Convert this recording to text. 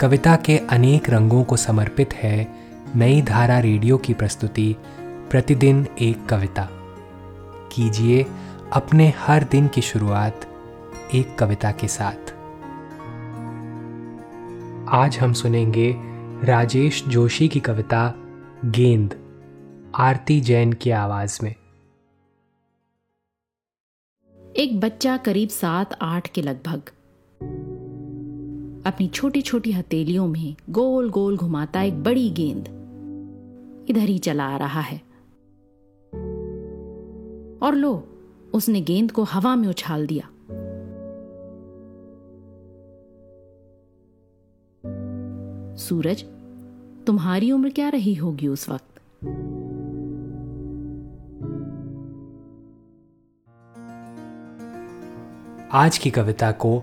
कविता के अनेक रंगों को समर्पित है नई धारा रेडियो की प्रस्तुति, प्रतिदिन एक कविता। कीजिए अपने हर दिन की शुरुआत एक कविता के साथ। आज हम सुनेंगे राजेश जोशी की कविता, गेंद, आरती जैन की आवाज़ में। एक बच्चा करीब सात आठ के लगभग। अपनी छोटी छोटी हथेलियों में गोल गोल घुमाता एक बड़ी गेंद। इधर ही चला आ रहा है। और लो, उसने गेंद को हवा में उछाल दिया। सूरज, तुम्हारी उम्र क्या रही होगी उस वक्त? आज की कविता को